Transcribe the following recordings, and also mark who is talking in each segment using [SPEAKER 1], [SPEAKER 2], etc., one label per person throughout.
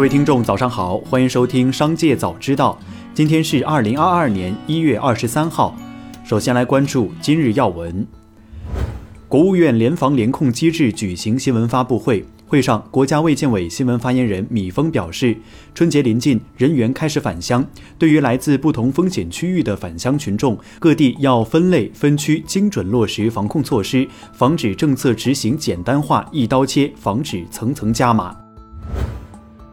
[SPEAKER 1] 各位听众，早上好，欢迎收听《商界早知道》。今天是二零二二年一月二十三号。首先来关注今日要闻。国务院联防联控机制举行新闻发布会。会上，国家卫健委新闻发言人米峰表示，春节临近，人员开始返乡。对于来自不同风险区域的返乡群众，各地要分类分区，精准落实防控措施，防止政策执行简单化、一刀切，防止层层加码。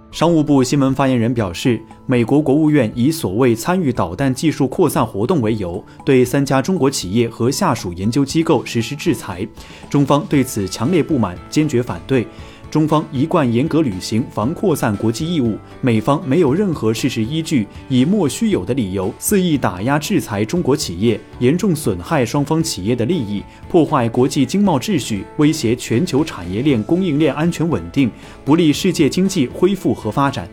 [SPEAKER 1] 商务部新闻发言人表示，美国国务院以所谓参与导弹技术扩散活动为由，对三家中国企业和下属研究机构实施制裁，中方对此强烈不满，坚决反对。中方一贯严格履行防扩散国际义务，美方没有任何事实依据，以莫须有的理由肆意打压制裁中国企业，严重损害双方企业的利益，破坏国际经贸秩序，威胁全球产业链供应链安全稳定，不利世界经济恢复和发展。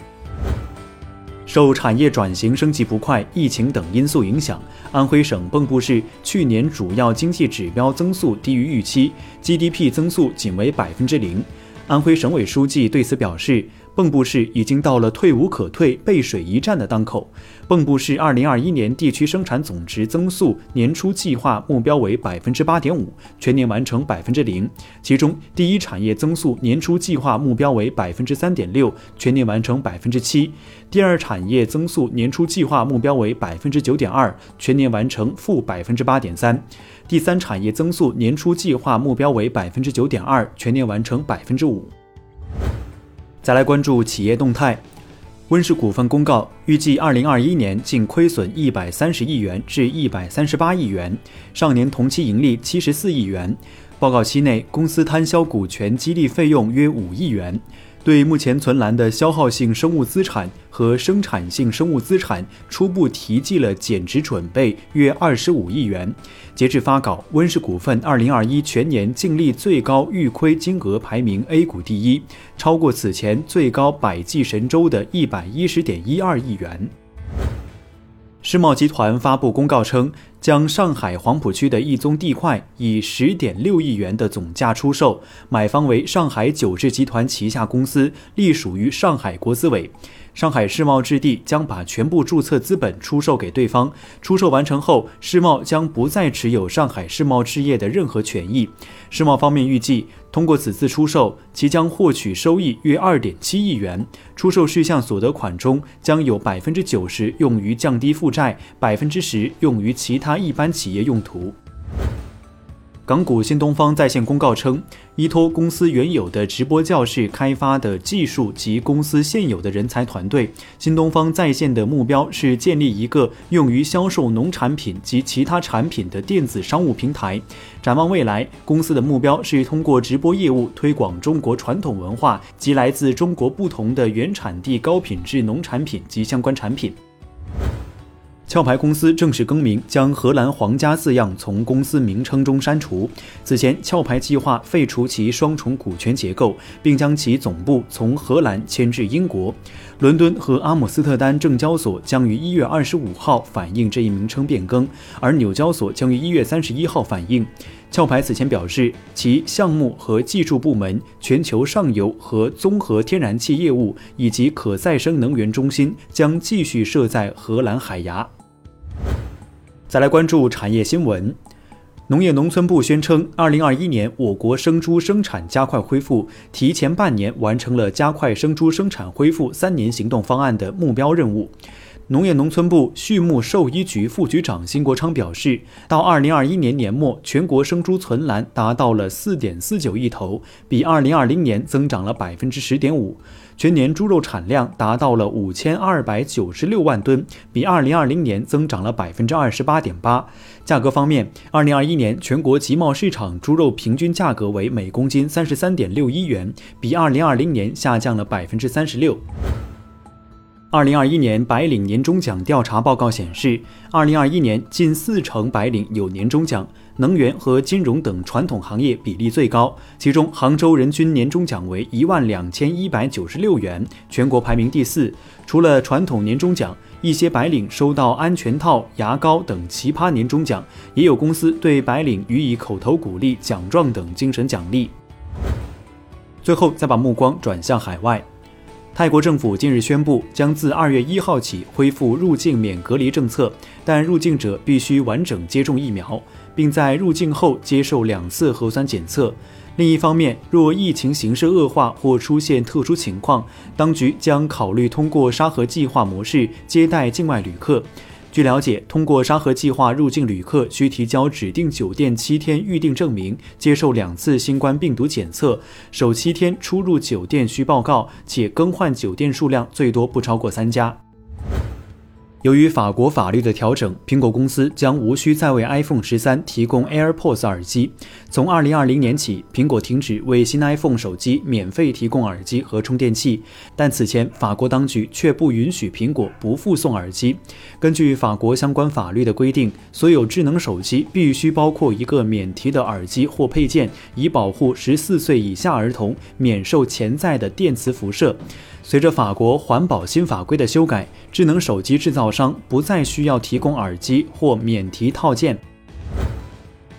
[SPEAKER 1] 受产业转型升级不快、疫情等因素影响，安徽省蚌埠市去年主要经济指标增速低于预期，GDP 增速仅为百分之零。安徽省委书记对此表示。蚌埠市已经到了退无可退、背水一战的当口。蚌埠市2021年地区生产总值增速年初计划目标为百分之八点五，全年完成百分之零。其中，第一产业增速年初计划目标为百分之三点六，全年完成百分之七；第二产业增速年初计划目标为百分之九点二，全年完成负百分之八点三；第三产业增速年初计划目标为百分之九点二，全年完成百分之五。再来关注企业动态，温氏股份公告，预计二零二一年净亏损一百三十亿元至一百三十八亿元，上年同期盈利七十四亿元。报告期内，公司摊销股权激励费用约五亿元。对目前存栏的消耗性生物资产和生产性生物资产初步提计了减值准备约二十五亿元。截至发稿，温氏股份二零二一全年净利最高预亏金额排名 A 股第一，超过此前最高百济神州的一百一十点一二亿元。世茂集团发布公告称，将上海黄浦区的一宗地块以十点六亿元的总价出售，买方为上海九智集团旗下公司，隶属于上海国资委。上海世贸置地将把全部注册资本出售给对方。出售完成后，世贸将不再持有上海世贸置业的任何权益。世贸方面预计，通过此次出售，其将获取收益约二点七亿元。出售事项所得款中，将有百分之九十用于降低负债，百分之十用于其他一般企业用途。港股新东方在线公告称，依托公司原有的直播教室开发的技术及公司现有的人才团队，新东方在线的目标是建立一个用于销售农产品及其他产品的电子商务平台。展望未来，公司的目标是通过直播业务推广中国传统文化及来自中国不同的原产地高品质农产品及相关产品。壳牌公司正式更名，将“荷兰皇家”字样从公司名称中删除。此前，壳牌计划废除其双重股权结构，并将其总部从荷兰迁至英国。伦敦和阿姆斯特丹证交所将于一月二十五号反映这一名称变更，而纽交所将于一月三十一号反映。壳牌此前表示，其项目和技术部门、全球上游和综合天然气业务以及可再生能源中心将继续设在荷兰海牙。再来关注产业新闻，农业农村部宣称，二零二一年我国生猪生产加快恢复，提前半年完成了加快生猪生产恢复三年行动方案的目标任务。农业农村部畜牧兽医局副局长辛国昌表示，到二零二一年年末，全国生猪存栏达到了四点四九亿头，比二零二零年增长了百分之十点五。全年猪肉产量达到了五千二百九十六万吨，比二零二零年增长了百分之二十八点八。价格方面，二零二一年全国集贸市场猪肉平均价格为每公斤三十三点六一元，比二零二零年下降了百分之三十六。二零二一年白领年终奖调查报告显示，二零二一年近四成白领有年终奖，能源和金融等传统行业比例最高。其中，杭州人均年终奖为一万两千一百九十六元，全国排名第四。除了传统年终奖，一些白领收到安全套、牙膏等奇葩年终奖，也有公司对白领予以口头鼓励、奖状等精神奖励。最后，再把目光转向海外。泰国政府近日宣布，将自二月一号起恢复入境免隔离政策，但入境者必须完整接种疫苗，并在入境后接受两次核酸检测。另一方面，若疫情形势恶化或出现特殊情况，当局将考虑通过沙盒计划模式接待境外旅客。据了解，通过沙盒计划入境旅客需提交指定酒店七天预订证明，接受两次新冠病毒检测，首七天出入酒店需报告，且更换酒店数量最多不超过三家。由于法国法律的调整，苹果公司将无需再为 iPhone 十三提供 AirPods 耳机。从2020年起，苹果停止为新 iPhone 手机免费提供耳机和充电器，但此前法国当局却不允许苹果不附送耳机。根据法国相关法律的规定，所有智能手机必须包括一个免提的耳机或配件，以保护14岁以下儿童免受潜在的电磁辐射。随着法国环保新法规的修改，智能手机制造商不再需要提供耳机或免提套件。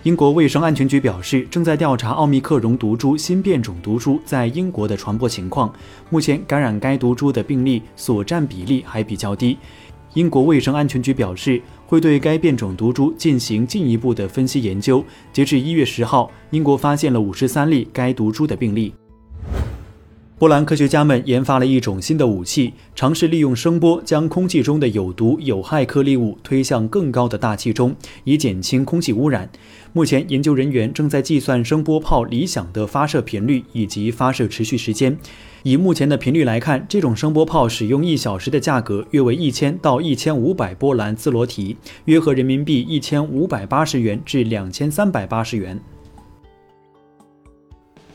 [SPEAKER 1] 英国卫生安全局表示，正在调查奥密克戎毒株新变种毒株在英国的传播情况。目前，感染该毒株的病例所占比例还比较低。英国卫生安全局表示，会对该变种毒株进行进一步的分析研究。截至一月十号，英国发现了五十三例该毒株的病例。波兰科学家们研发了一种新的武器，尝试利用声波将空气中的有毒有害颗粒物推向更高的大气中，以减轻空气污染。目前，研究人员正在计算声波炮理想的发射频率以及发射持续时间。以目前的频率来看，这种声波炮使用一小时的价格约为一千到一千五百波兰兹罗提，约合人民币一千五百八十元至两千三百八十元。